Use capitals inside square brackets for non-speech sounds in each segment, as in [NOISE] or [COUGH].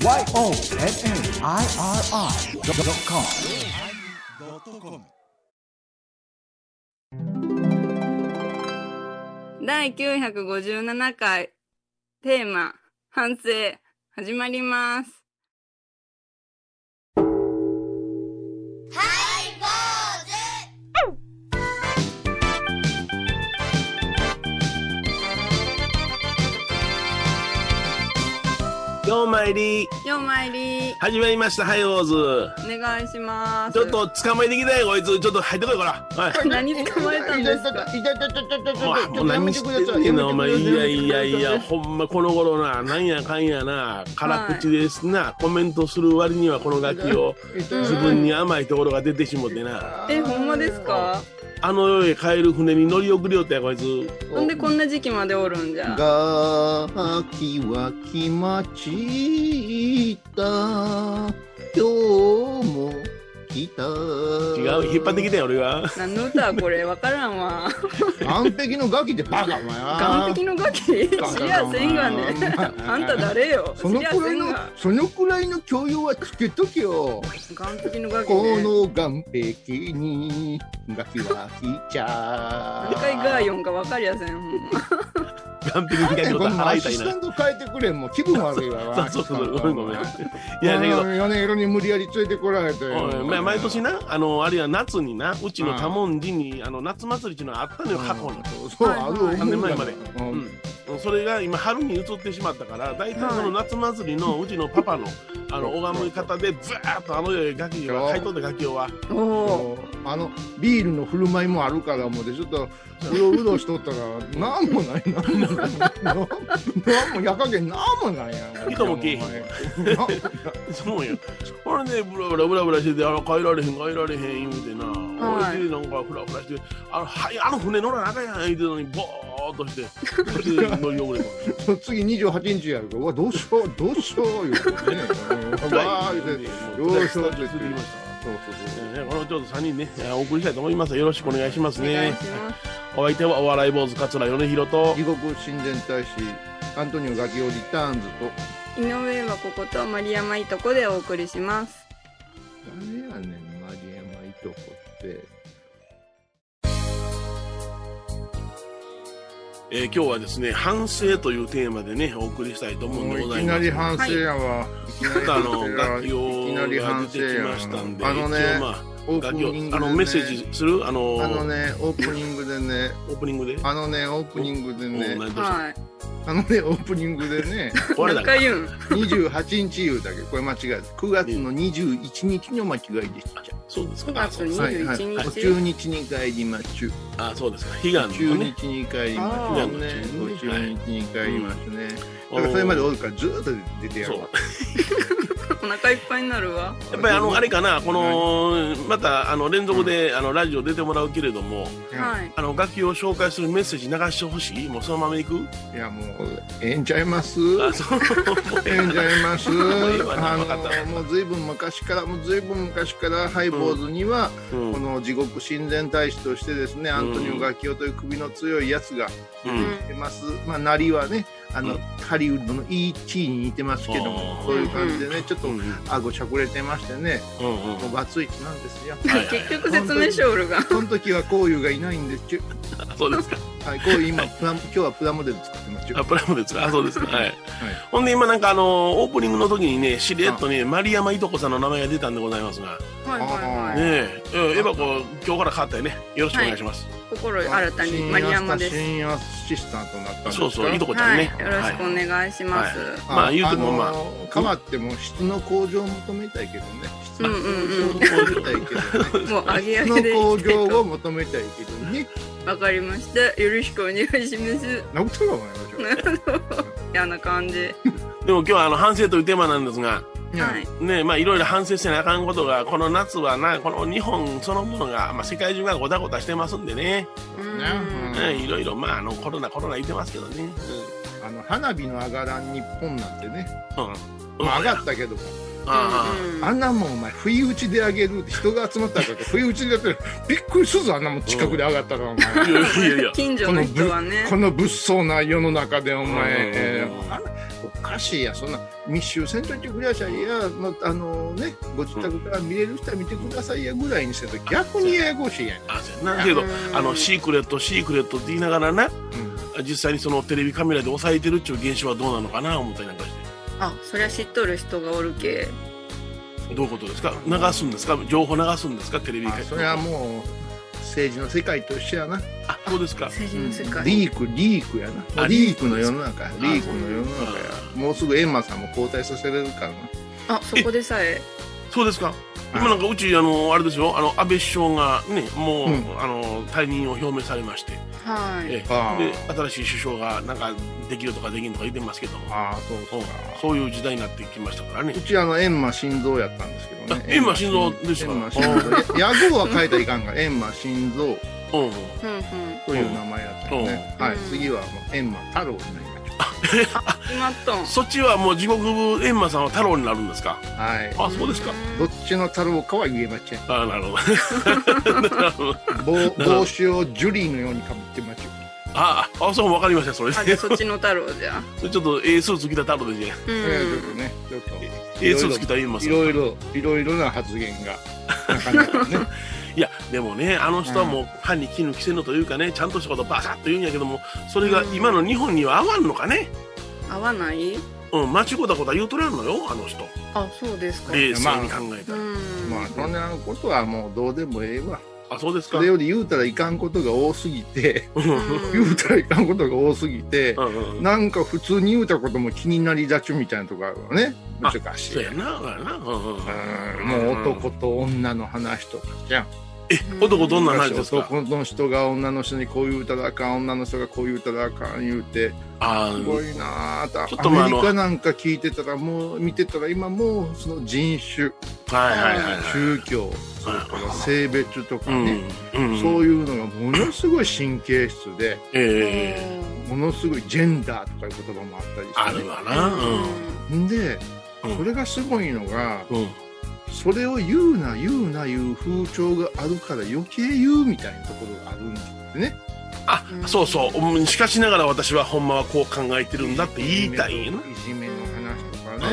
YONNIRI.com 第957回テーマ反省始まります。ようまいりようまいり始まりましたハイボーズお願いします。ちょっと捕まえてきたよこいつちょっと入ってこいこらはい何捕まえたんですか？いたいたいたいたいたいたもうもう何してんねんなお前いやいやいやほんまこの頃ななんやかんやな辛口ですな、コメントする割にはこの楽器を自分に甘いところが出てしもてなえほんまですか。あの世へ帰る船に乗り遅れよったやこいつほんでこんな時期までおるんじゃ。ガキは来ました今日も違う引っ張ってきたよ俺が何の歌これ？わからんわ。完璧のガキってバカお前は完璧のガキ？知りやせんがね。あんた誰よ？そ知りやのくらいの。そのくらいの教養はつけとけよ完璧のガキこね。の岸壁にガキは来ちゃ何回ガーヨンかわかりやせん。ほんま完璧に左のこのア腹痛いな。シス変えてくれもう気分悪いわそうそうそうごめんごめん。いやだけど。米色に無理やり連れてこられて。まあ毎年なあのあるいは夏になうちの多文字にあの夏祭りっていうのがあったのよ過去に、そう、はいはい。ある3年前まで。うん。うんそれが今春に移ってしまったから大体その夏祭りのうちのパパのあの拝み方でずーっとあの世へガキが入っとったガキをは。あのビールの振る舞いもあるからもうでちょっとうろうろしとったらなんもないな。んもないなんもやかげんなんもないやん。人もけえへんんそうよほれでブラブラブラブラしててあら帰られへん帰られへん言うてな、はい。なんかフラフラしてあのはいあの船乗らなあかんやん言うてたのにボーっとして乗り遅れた。次28日やるからうわどうしようどうしよう言う [LAUGHS] わー言うてどうしようって言って続きましたそうそうそうねこのちょっと3人ね、え [LAUGHS] ーお送りしたいと思います。よろしくお願いしますお願いねし。ます。お相手はお笑い坊主桂米広と地獄親善大使アントニオガキオリターンズと井上はここと丸山いとこでお送りします。誰やねんマリエマいとこってえー今日はですね、反省というテーマでね、お送りしたいと思うんでございます。きなり反省やわ、い。きなりちょっとあの、楽器を出てきましたんで、あのね一応まあ、オープニングで、ね、あの、メッセージする？あの、あのねオープニングでねオープニングで？あのねオープニングでうんね。あのねオープニングでね俺だか何回言うん。28日言うだけこれ間違えた9月の21日の間違いでしたそうですか。9あ、月そうですはいはい21日お中日に帰りまちゅあそうですか。悲願中のね。日に帰りまあーすねお中日に帰りますねうんだからそれまでおるからずーっと出てやそうるわ。お腹いっぱいになるわ。やっぱりあの、あれかな、この、また、あの、連続で、あの、ラジオ出てもらうけれども、はい。あの、楽器を紹介するメッセージ流してほしい？もうそのまま行く？いやもうええんちゃいます？あ、そう。[LAUGHS] ええんちゃいます？[LAUGHS] あのもうずいぶん昔からもうずいぶん昔からハイボーズには、うん。この地獄親善大使としてですね、アントニオガキオという首の強いやつがうん出ます、まあなりはねあの、うんハリウッドの E.T. に似てますけどもそういう感じでねちょっと顎しゃくれてましてねうんうんもうバツイチなんですよはいはい結局説明書おるが。その時はこういうがいないんですよあそうですか。はいこういう今プラ今日はプラモデル作ってますよあ、プラモですか。あ、そうですか。はい。ほんで今なんかあの、オープニングの時にね、しれっとね、丸山いとこさんの名前が出たんでございますが、ねはいはいはい。え、えエヴァ子、今日から変わったよね。よろしくお願いします。心新たに丸山です。新アシスタントになったんですか？そうそう、いとこちゃはい。よろしくお願いします。はいまあ言うてもまあのー変わっても質の向上を求めたいけどね質のうんうんうん向上を求めたいけどねもう上げ上質のげでい向きたいと上を求めたいけどねわかりました。よろしくお願いします。なことが思い嫌な感じ。でも今日はあの反省というテーマなんですが、はい。ねまあいろいろ反省せなあかんことが、この夏はな、この日本そのものが、まあ世界中がごたごたしてますんでね、うんねいろいろまああのコロナコロナ言ってますけどね。あの花火の上がらん日本なんてね、うん。うん。まあ、上がったけどもあうんあんなもんお前不意打ちであげる。人が集まったから不意打ちでやってる。びっくりするぞあんなもん。近くで上がったらお前。あいやい近所の人はね。この物騒な世の中でお前、おかしいやそんな密集せんといてくれやしゃいや、まあのねご自宅から見れる人は見てくださいやぐらいにせんと逆にややこしいやん、あそうやな。けどうん。あのシークレットシークレットって言いながらな実際にそのテレビカメラで抑えてるっていう現象はどうなのかな思ったりなんかしてあそりゃ知っとる人がおるけ。どういうことですか？流すんですか？情報流すんですか？テレビあそれはもう政治の世界と一緒やな。あそうですか。政治の世界、リークリークやな。もあうリークの世の中や。リークの世の中や。うもうすぐエンマさんも交代させれるからな。あそこでさえそうですか今なんかうちあのあれですよあの安倍首相がねもう、うん。あの退任を表明されまして、はい。で新しい首相がなんかできるとかできんとか言ってますけども。ああそううんそうか。そういう時代になってきましたからね。うちあの閻魔心臓やったんですけどね。あ閻魔心臓ですか？閻魔心臓。や屋号は変えたらいかんから [LAUGHS] 閻魔心臓という名前やったよね、はい。次はもう閻魔太郎になりまし今っとんそっちはもう地獄部閻魔さんは太郎になるんですか？たはい。あそうですか。どっちの太郎かは言えません。あなるほど。なるほど。帽 [LAUGHS] 帽子をジュリーのようにかぶってましょああそう分かりましたそれ。あそっちの太郎じゃ。それちょっと A スーツ着た太郎でじゃっとんねちょっと。A スーツ着た閻魔さん。いろいろいろいろな発言が。なかなかねでもねあの人はもう歯に衣着せぬというかねちゃんとしたことバサッと言うんやけどもそれが今の日本には合わんのかね？合わない？うん間違うたことは言うとらんのよあの人。あそうですか。冷静に考えたうら、ん。まあそんなことはもうどうでもええわ。あそうですか。それより言うたらいかんことが多すぎて [LAUGHS] 言うたらいかんことが多すぎてうんなんか普通に言うたことも気になりがちみたいなとこあるわね。あ難しい。そうやなそうやな。うんうん。うんもう男と女の話とかじゃんえ男どんな話ですか？男の人が女の人にこう言うたらあかん女の人がこう言うたらあかん言うてあすごいなあちょっとまあアメリカなんか聞いてたらもう見てたら今もうその人種。あはいはいはいはい。宗教それから性別とかね、うんうんそういうのがものすごい神経質でええものすごいジェンダーとかいう言葉もあったりして、あるわなうんん。でうん。それがすごいのがうんそれを言うな言うな言う風潮があるから余計言うみたいなところがあるんですね。あそうそう。うんしかしながら私はほんまはこう考えてるんだって言いたいんやないじめの話とかね。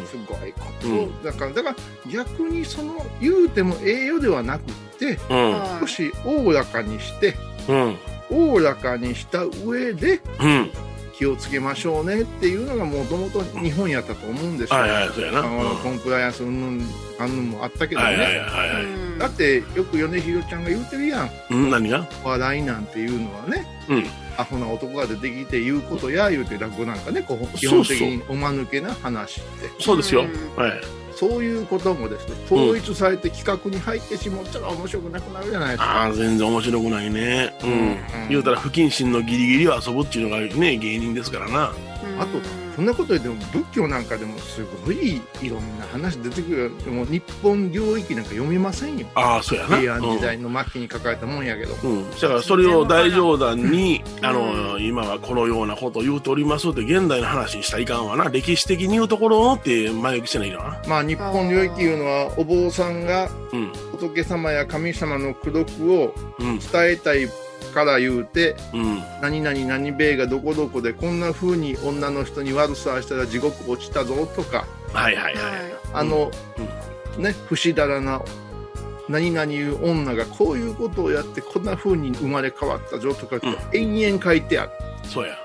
うん。すごいこと、うん。だからだから逆にその言うても栄養ではなくってうん。はい少しおおらかにしてうん。おおらかにした上でうん気をつけましょうねっていうのがもともと日本やったと思うんですよ、はいはいそうコンプライアンスうんぬんあんぬんもあったけどね、はいはいはい。はいうん。だってよく米広ちゃんが言うてるやん。うん何が？笑いなんていうのはね。うんアホな男が出てきて言うことや言うて落語なんかねこう基本的におまぬけな話って。そうですよ。うん。はい。そういうこともですね統一されて企画に入ってしまったら面白くなくなるじゃないですか、ああ全然面白くないね。うん、うん。言うたら不謹慎のギリギリを遊ぶっていうのがね芸人ですからな。あとそんなこと言っても仏教なんかでもすごいいろんな話出てくる。よでも日本領域なんか読めませんよ。ああそうやな。平安時代の末期に書かれたもんやけど、うん、だからそれを大冗談に、うん。あの、今はこのようなことを言うておりますって現代の話にしたらいかんわな。歴史的に言うところって前置きしてないかな。まあ日本領域いうのはお坊さんがうん、仏様や神様の功徳をうん、伝えたいから言うてうん、何々何米がどこどこでこんな風に女の人に悪さしたら地獄落ちたぞとかはいはいはい。あの、ね不死だらな何々いう女がこういうことをやってこんな風に生まれ変わったぞとかって延々書いてある、そうや。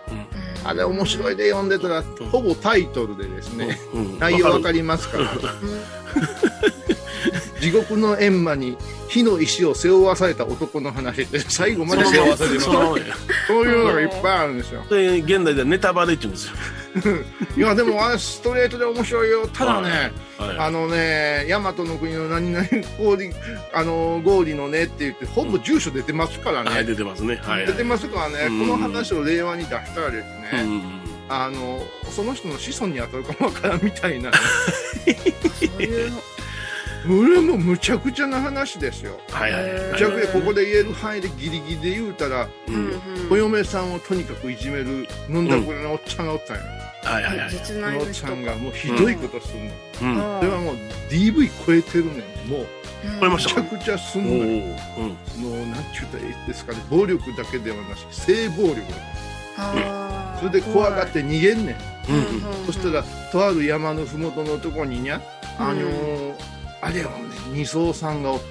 あれ面白いで読んでたらほぼタイトルでですね、うん、うん。内容わかりりますから [LAUGHS] 地獄の閻魔に火の石を背負わされた男の話って最後まで背負わされてます。そういうのがいっぱいあるんですよ。それ現代ではネタバレって言うんですよ。いやでもあれストレートで面白いよ。ただね、はい。あのね大和の国の何々氷あのゴーリのねって言ってほぼ住所出てますからね、はい、出てますね。はい、はい。出てますからね、うん。この話を令和に出したらですね、うん、あのその人の子孫に当たるかもわからんみたいなね、[LAUGHS] そういう俺もむちゃくちゃな話ですよ。はいはい。むちゃくちゃここで言える範囲でギリギリで言うたらうんうんお嫁さんをとにかくいじめる飲んだくれのおっちゃんがおったんよ、はいはいはい。実そのおっちゃんがもうひどいことすんねん、うん。あそれはもう DV 超えてるねん。もうむ超えましたちゃくちゃすおんのよ。ーそのなんちゅうたらいいですかね。暴力だけではなし性暴力。それで怖がって逃げんねん。うん。うん。そしたらとある山の麓のとこににゃあのーあれやもんね二層さんがおって。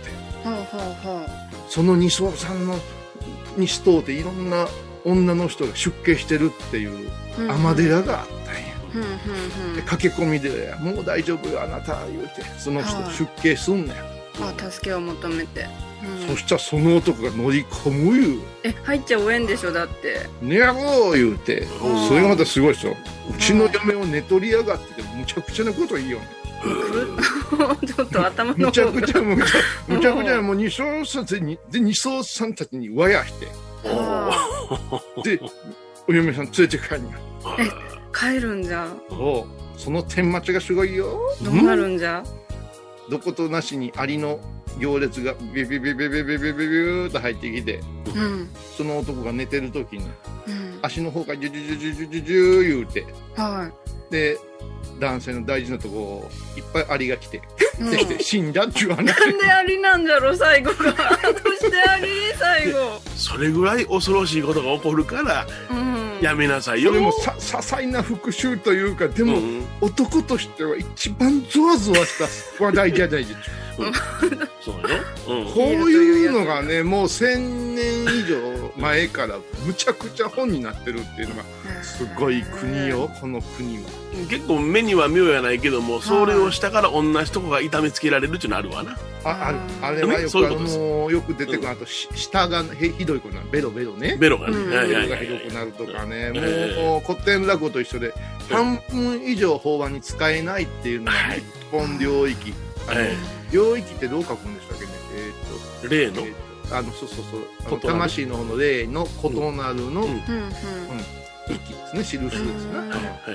ほうほうほう。その二層さんのにしとうていろんな女の人が出家してるっていううん。尼寺があったんや。うんうんうん。で駆け込みで「もう大丈夫よあなた」言うてその人はい。出家すんねん、あ助けを求めて、うん。そしたらその男が乗り込む言う。え入っちゃおえんでしょだって「ねやろう」言うて。うん。それがまたすごいですようちの嫁を寝取りやがっててむちゃくちゃなこと言いよんねちょっと頭のむちゃくちゃむちゃむちゃくちゃもう二層さんでにで二層さんたちにわやしてでお嫁さん連れて帰んや帰るんじゃそうその天待ちがすごいよどうなるんじゃどことなしにアリの行列がビビビビビビビビビビーと入ってきてうんその男が寝てる時にうん足の方からジュジュジュジュジュジュジュ言うてはで男性の大事なとこをいっぱいアリが来てできて死んだっていう話。なんでアリなんじゃろ最後が。どうしてアリ？最後。それぐらい恐ろしいことが起こるから、うん。やめなさいよ。それもさ些細な復讐というかでも、うん。男としては一番ゾワゾワした話題じゃないですか [LAUGHS] そうよ。うん。こういうのがねもう1000年以上前からむちゃくちゃ本になってるっていうのがすごい国よこの国は。結構目には妙やないけども、それをしたから同じとこが痛めつけられるっていうのあるわな。あああれはよくあのよく出てくるあとし下がへひどいことなベロベロね。ベロがね。ベロがはいはいはいひどくなるとかね、ええ。もう古典落語と一緒で半分以上法話に使えないっていうのがはい。日本領域、あのえ領域ってどう書くんでしたっけね？えーっと。例の？えーあのそうそうそう。魂の方の？霊の異なるの？うん。うんうん域ですね印ですね、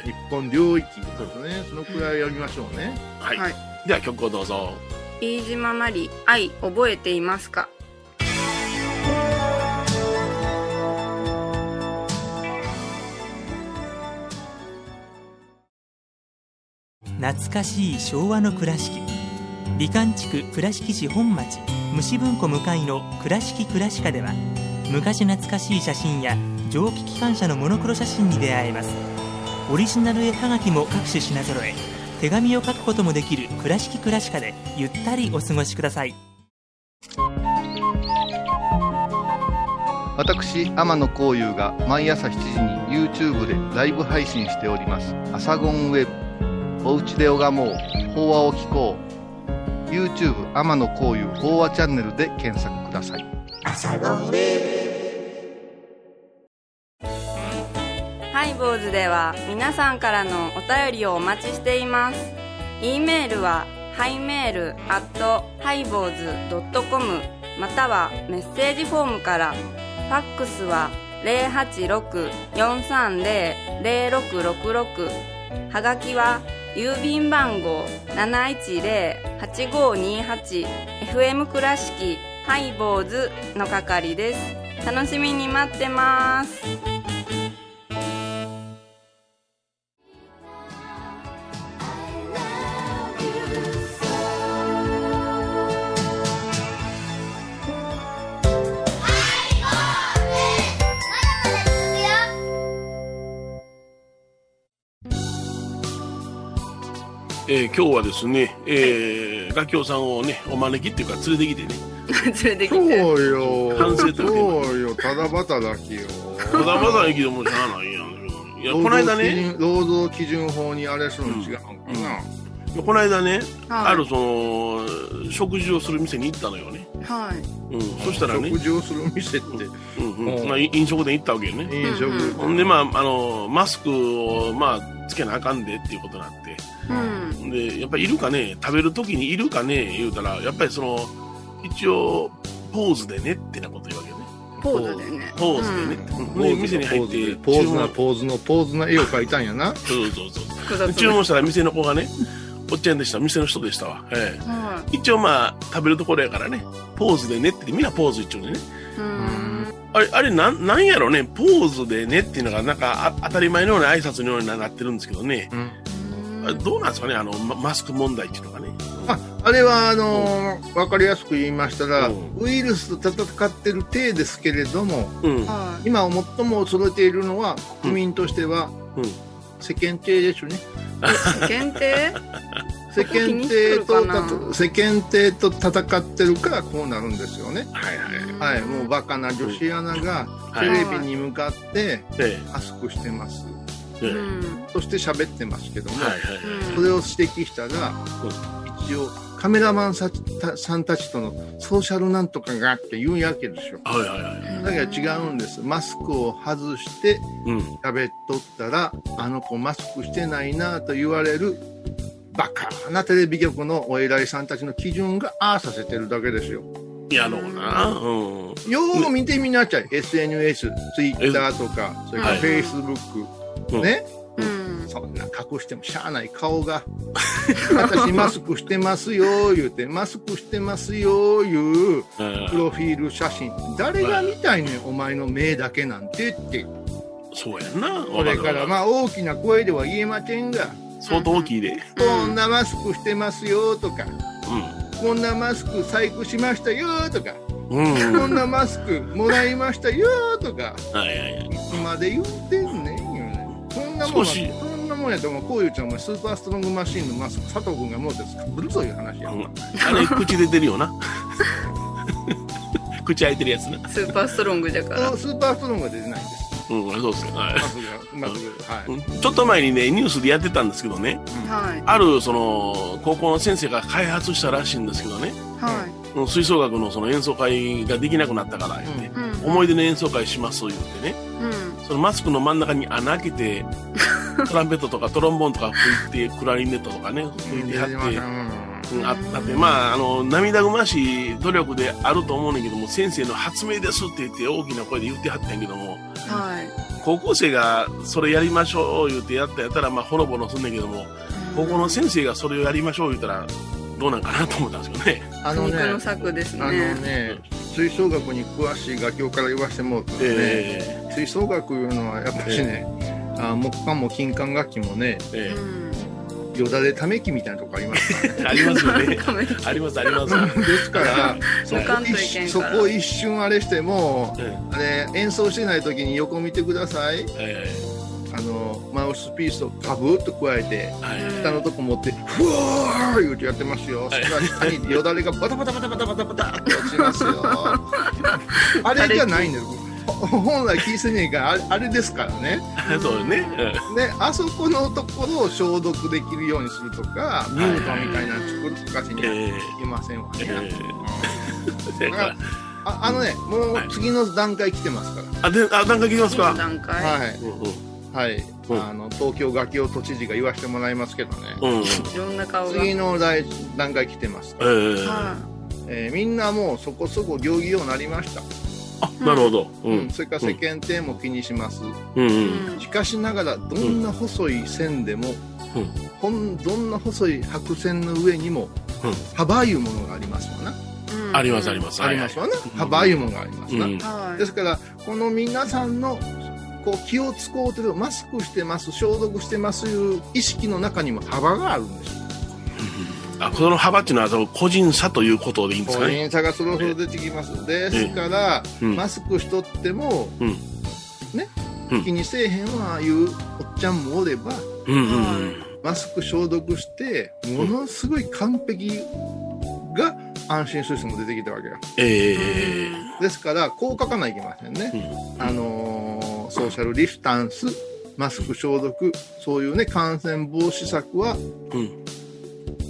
日本領域ですね。そのくらいやりましょうね、はい。はい。では曲をどうぞ。飯島まり愛覚えていますか？懐かしい昭和の倉敷美観地区倉敷市本町虫文庫向かいの「倉敷倉歯科」では昔懐かしい写真や蒸気機関車のモノクロ写真に出会えます。オリジナル絵はがきも各種品揃え手紙を書くこともできる「倉敷倉歯科」でゆったりお過ごしください。私天野幸雄が毎朝7時に YouTube でライブ配信しております「アサゴンウェブ」「おうちで拝もう。法話を聞こう」YouTube 天野幸雄法話チャンネルで検索ください拝、ボーズでは皆さんからのお便りをお待ちしています。e メールはハイメールアットハイボーズドットコムまたはメッセージフォームから。ファックスは086-430-0666はがきは郵便番号 710-8528FM 倉敷ハイボーズの係です。楽しみに待ってます。えー今日はですね、えー、ガキョウさんをね、お招きっていうか連れてきてね、[LAUGHS] 連れてきそうて。よ。反省というそうよ。ただ働きよ。ただまだ生きてもしゃあないやん。いや、この間ね、労働基準法にあれするの違うのかな、この間ね、はい。あるその、食事をする店に行ったのよね。はい。うん、そしたらね食、事をする店って。うんううん。んまあ、飲食店行ったわけよね。飲食、うん。ほんで、まあ、あの、マスクを、まあ、つけなあかんでっていうことになって。うん。で、やっぱりいるかね、食べるときにいるかね、言うたら、やっぱりその、一応、ポーズでねってなこと言うわけよね。ポーズでね。ポーズでねって。うんポーズで店に入って、ポーズなポーズのポーズな絵を描いたんやなそうそうそう。注文したら店の子がね、おっちゃんでした。店の人でしたわ。えはえ一応まあ、食べるところやからね、ポーズでねって、みんなポーズ一応ね。あれ、あれ、なん、なんやろね、ポーズでねっていうのが、なんか、あ当たり前のような挨拶のようになってるんですけどね。あれどうなんですかね、あの、ママスク問題っていうのがね。ああれはあのーわかりやすく言いましたら、うん。ウイルスと戦ってる体ですけれどもうん。はい。今最も恐れているのは国民としては、うん。世間体ですね。限定 [LAUGHS] 世間体とた世間体と戦ってるからこうなるんですよね。はいはい。はい。もうバカな女子アナがはいテレビに向かってえマスクしてます。そして喋ってますけども。それを指摘したら、一応カメラマンさんたちとのソーシャルなんとかがって言うわけですよはいはいはい。だから違うんですマスクを外してうん。喋っとったらあの子マスクしてないなと言われるバカなテレビ局のお偉いさんたちの基準がああさせてるだけですよやろうな。うん。よう見てみなちゃい SNS ツイッターとかそれからはね。うん。そんな隠してもしゃあない顔が。[LAUGHS] 私マスクしてますよ言うてマスクしてますよいう。うん。プロフィール写真。誰が見たいねんお前の目だけなんてって。そうやんな。これからあ、まあ大きな声では言えませんが。相当大きいで。こんなマスクしてますよとか。うこんなマスク細工しましたよとか。ん。うん。こんなマスクもらいましたよとか。はいはいはい。いつまで言うてんなもんは少しそんなもんやともうこういうちゃんお前スーパーストロングマシンのマスク佐藤君がもうて作るぞいう話や、うんあれ、口出てるよな。[LAUGHS] 口開いてるやつな。スーパーストロングじゃから。スーパーストロングは出てないんですうん、そうっすよ。はいマスクがマスクはい、うんちょっと前にね、ニュースでやってたんですけどね、はい。ある、その、高校の先生が開発したらしいんですけどね、はうん吹奏楽のその演奏会ができなくなったから、言って、い。うん。思い出の演奏会します、言ってね、うん。そのマスクの真ん中に穴開けて、[LAUGHS] トランペットとかトロンボーンとか吹いて、クラリネットとかね、吹いてやって、うん、あったって、まあ、あの、涙ぐましい努力であると思うねんけども、先生の発明ですって言って大きな声で言ってはったんやけども、はい。高校生がそれやりましょう言ってやったやったら、まあ、ほのぼのすんねんけども、高校の先生がそれをやりましょう言ったら、どうなんかなと思ったんですけどね。あのねの策ですあのね。ね吹奏楽に詳しい楽器から言わせてもらうとね、え吹奏楽いうのはやっぱしね、あ木管も金管楽器もねーえ。よだれためきみたいなとこあります。からねーありますよね。[LAUGHS] あります、あります。[LAUGHS] ですからそこそから。こ一瞬あれしてもえあれ演奏してない時に横見てください。ーえあのマウスピースをカブッと加えてーはい。下のとこ持ってふわー言うてやってますよ。そはい。れは下によだれがバタバタバタバタバタバタって落ちますよ。[LAUGHS] あれじゃないんです。ほ本来聞いてねえからあれあれですからね。[LAUGHS] そうね。であそこのところを消毒できるようにするとかミュートみたいなの作るとかいけませんわね、えー。だからああのねもう次の段階来てますから。あ、で、あ、段階聞きますか？段階。はい。うんうん。はい、うん。あの東京ガキオ都知事が言わせてもらいますけどね、うん。いろんな顔が。次の段段階来てますえー。はえーみんなもうそこそこ行儀ようになりました、あ、なるほど。ううん。ん。それから世間体も気にします、うん。うい。ん。しかしながらどんな細い線でも、うん。ほんどんな細い白線の上にも、うん。幅いうものがありますわな、うん。あります、あります。ありますわな、い。幅いうものがありますな。ですからこの皆さんのこう気を使うてるマスクしてます消毒してますいう意識の中にも幅があるんですよあ、その幅っていうのは、その個人差ということでいいんです個かね？人差がそろそろ出てきますですから、うん。マスクしとっても、うん。ね、うん。気にせえへんわいうおっちゃんもおればうんうんうん。マスク消毒してものすごい完璧が安心する人も出てきたわけよ。ええですからこう書かないといけませんね、うん。あのーソーシャルディスタンスマスク消毒そういうね感染防止策はうん。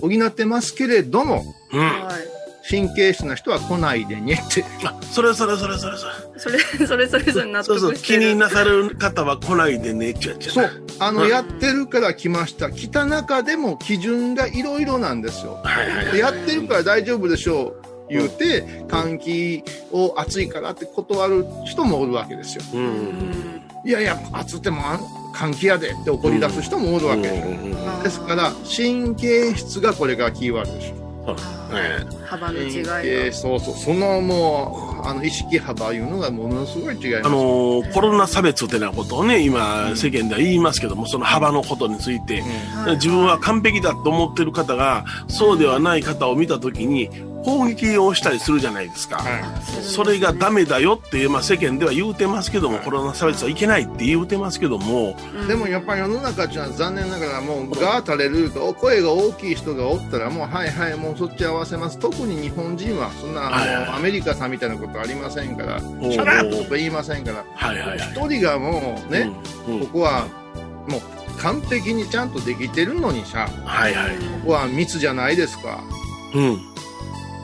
補ってますけれどもうん。はい。神経質な人は来ないでねってあ、それそれそれそれそれ。それ、それそれそれ納そう。気になさる方は来ないでねってやっちゃう。そうあの、うんやってるから来ました来た中でも基準がいろいろなんですよはいはいはい。でやってるから大丈夫でしょう言うて換気を暑いからって断る人もおるわけですようん。うんいやいや暑ってもあん換気やでって怒り出す人もおるわけ、うんうんうんですから神経質がこれがキーワードでしょ。そう。ね幅の違いが。神経そうそう。そのもうあの意識幅いうのがものすごい違います。あのーコロナ差別ってなことをね今世間では言いますけどもその幅のことについて、はい自分は完璧だと思ってる方がそうではない方を見た時に攻撃をしたりするじゃないですか、はそれがダメだよって、まあ、世間では言うてますけどもコロナ差別はいけないって言うてますけども。い、でもやっぱり世の中っていうのは残念ながらもうガー垂れると声が大きい人がおったらもうはいはいもうそっち合わせます。特に日本人はそんなはいはい。アメリカさんみたいなことありませんからシおャラッと言いませんから。はいはいはい。一人がもうね、うんうん。ここはもう完璧にちゃんとできてるのにさはいはい。ここは密じゃないですか。うん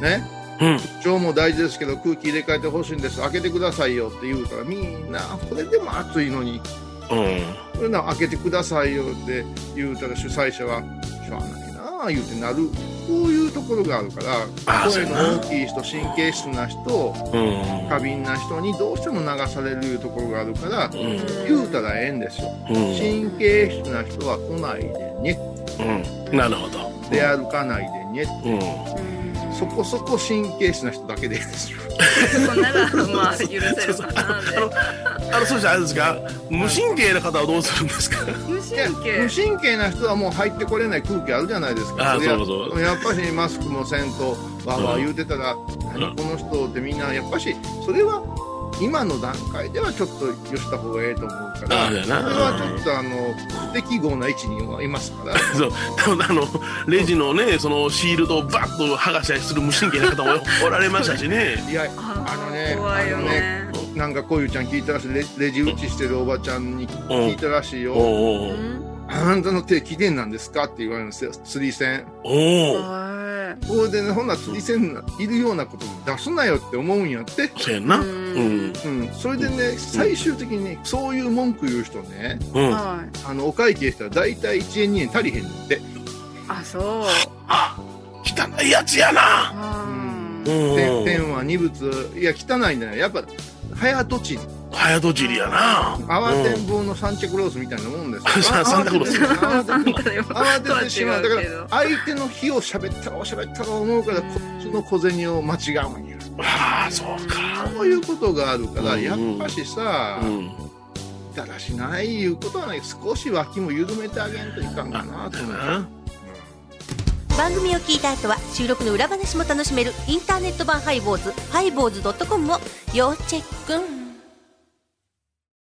ね。うん。腸も大事ですけど空気入れ替えてほしいんです。開けてくださいよって言うからみんなこれでも暑いのに。うん。これな開けてくださいよって言うたら主催者はしゃあないなあ言うてなる。こういうところがあるから声の大きい人神経質な人うん過敏な人にどうしても流されるいうところがあるからうん。言うたらええんですよ。うん。神経質な人は来ないでね。うん。なるほど。出歩かないでね。うんそこそこ神経質な人だけで。そこならまあ許せるあのあのそうじゃあれですか。無神経な方はどうするんですか？無神経。無神経な人はもう入ってこれない空気あるじゃないですか。やっぱしマスクもせんとわーわー言うてたら、何この人ってみんなやっぱしそれは今の段階ではちょっとよした方がええと思うからそれはちょっとあの不適合な位置にはいますから。[LAUGHS] そう。多分あのレジのねそのシールドをバッと剥がしたりする無神経な方も [LAUGHS] おられましたしね。いやああのね怖いよね。なんかこういうちゃん聞いたらしい。レレジ打ちしてるおばちゃんに聞いたらしいよ、あんたの手起電なんですか？って言われるんですよ。釣り線おう。はこれでねほんなら釣り線いるようなこと出すなよって思うんやって。そうやんな。ううん。んうん、それでね最終的にねそういう文句言う人ねうん。はい。あのお会計したら大体1円2円足りへんねんって。あそう。あ汚いやつやな。あうーん。ペンペンは二物。いや汚いん。だよやっぱ早とち。り早とちりやな。慌てんぼうのサンチェクロースみたいなもんですよ。さサンタクロース。慌て [LAUGHS] てしまうだから相手の日を喋ったろう喋ったろう思うからこっちの小銭を間違うんや。ああそうか。そういうことがあるからうんやっぱしさ、うん。だらしないいうことはない少し脇も緩めてあげんといかんかなと思番組を聞いた後は収録の裏話も楽しめるインターネット版ハイボーズハイボーズドットコムを要チェック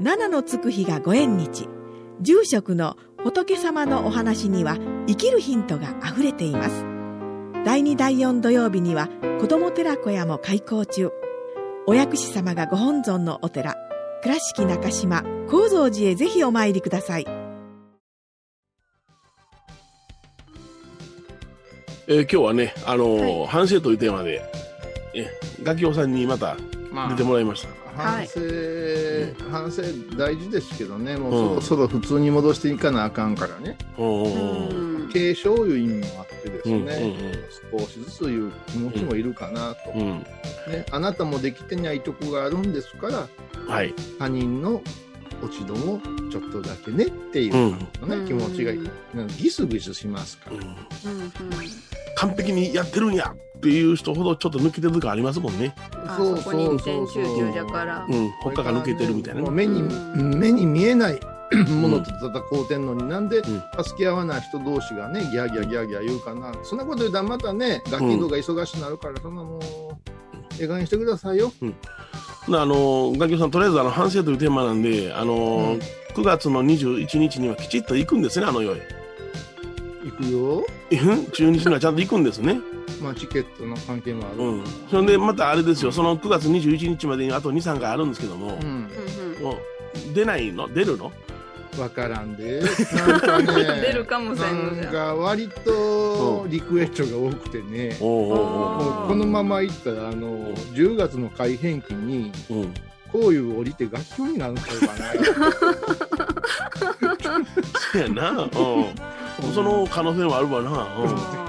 七のつく日がご縁日。住職の仏様のお話には生きるヒントがあふれています。第2第4土曜日には子ども寺小屋も開校中。お薬師様がご本尊のお寺。倉敷中島・高蔵寺へぜひお参りください。えー今日はねあのー反省というテーマでえガキオさんにまたま出てもらいました反省、反省大事ですけどね。もうそろそろ普通に戻していかなあかんからね、おうん継承いう意味もあってですね、うん少しずついう気持ちもいるかなと、うんね、あなたもできてないとこがあるんですからはい他人の落ち度もちょっとだけねっていううん。気持ちがギスギスしますから、うんうんうん。完璧にやってるんやっていう人ほどちょっと抜けてるとこありますもんね。あそこに一点集中じゃから。うん。他が抜けてるみたいなねもう目に目に見えないものと戦うてん。のになん。でん。助け合わない人同士がねギャーギャーギャーギャー言うかなそん。なこと言うたらまたねガキ度が忙しくなるからそん。なもうええ加してくださいよあのガキオさん。とりあえずあの反省というテーマなん。であのー9月の21日にはきちっと行くんですねあの世へ行くよ。うん？中日にはちゃんと行くんですね。まあチケットの関係もある。うん。それでまたあれですよ。その9月21日までにあと23回あるんですけども、うん。うんうん。もう出ないの？出るの？わからんで。[LAUGHS] なんかね。出るかもしれんのじゃ。なんか割とリクエストが多くてね。このままいったら、あの、10月の改編期に、こういう降りて楽曲になるんちゃうかな。[LAUGHS] そうやな。うん。その可能性もあるわな。う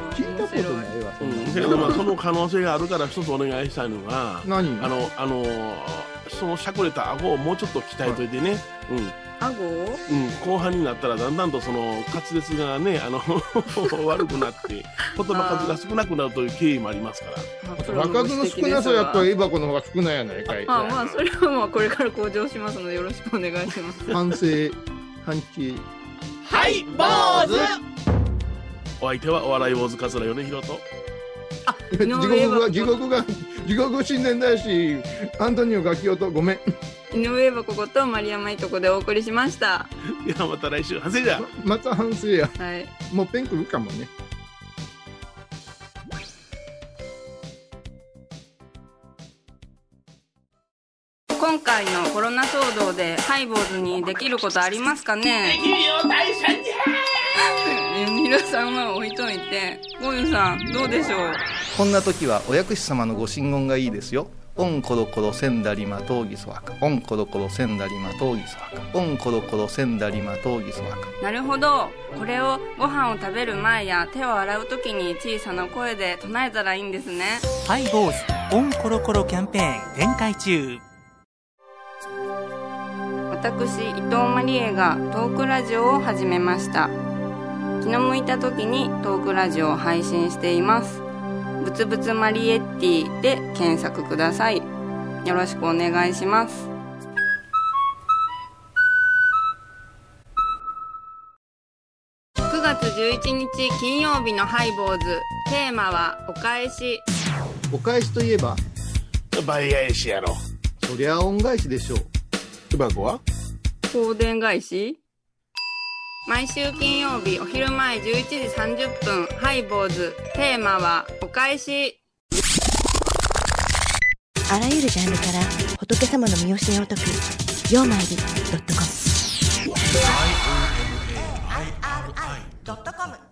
ん。聞いたことないわ、そんなうん、けどまあその可能性があるから一つお願いしたいのが何？あのあのそのしゃくれた顎をもうちょっと鍛えといてね、顎うん、うん、後半になったらだんだんとその滑舌がねあの [LAUGHS] 悪くなって言葉数が少なくなるという経緯もありますから。場数の少なさはやっぱりエバコの方が少ないやないかい。まあまあそれはまあこれから向上しますのでよろしくお願いします。反省、反省。はい坊主お相手はお笑い坊主桂米広と。地獄が、地獄が、地獄新年だし、アントニオガキオとごめん。井上箱こと丸山いとこでお送りしました。ではまた来週反省じゃ。また反省や。はい。もうペン来るかもね。今回のコロナ騒動でハイボーズにできることありますかね？できるよ大社じ皆さんは置いといてゴユさんどうでしょう？こんな時はお薬師様のご神言がいいですよ。オンコロコロセンダリマトウギソワカ。オンコロコロセンダリマトウギソワカ。オンコロコロセンダリマトウギソワカ。なるほどこれをご飯を食べる前や手を洗う時に小さな声で唱えたらいいんですねハイボーズオンコロコロキャンペーン展開中私伊藤マリエがトークラジオを始めました気の向いた時にトークラジオを配信しています。ぶつぶつマリエッティで検索ください。よろしくお願いします。9月11日金曜日のハイボーズ。テーマはお返し。お返しといえば、倍返しやろ。そりゃ恩返しでしょう。エバコは？香典返し？毎週金曜日お昼前11時30分ハイボーズ。テーマはお返し。あらゆるジャンルから仏様の身教えを解く「曜マイルドットコム」ドットコム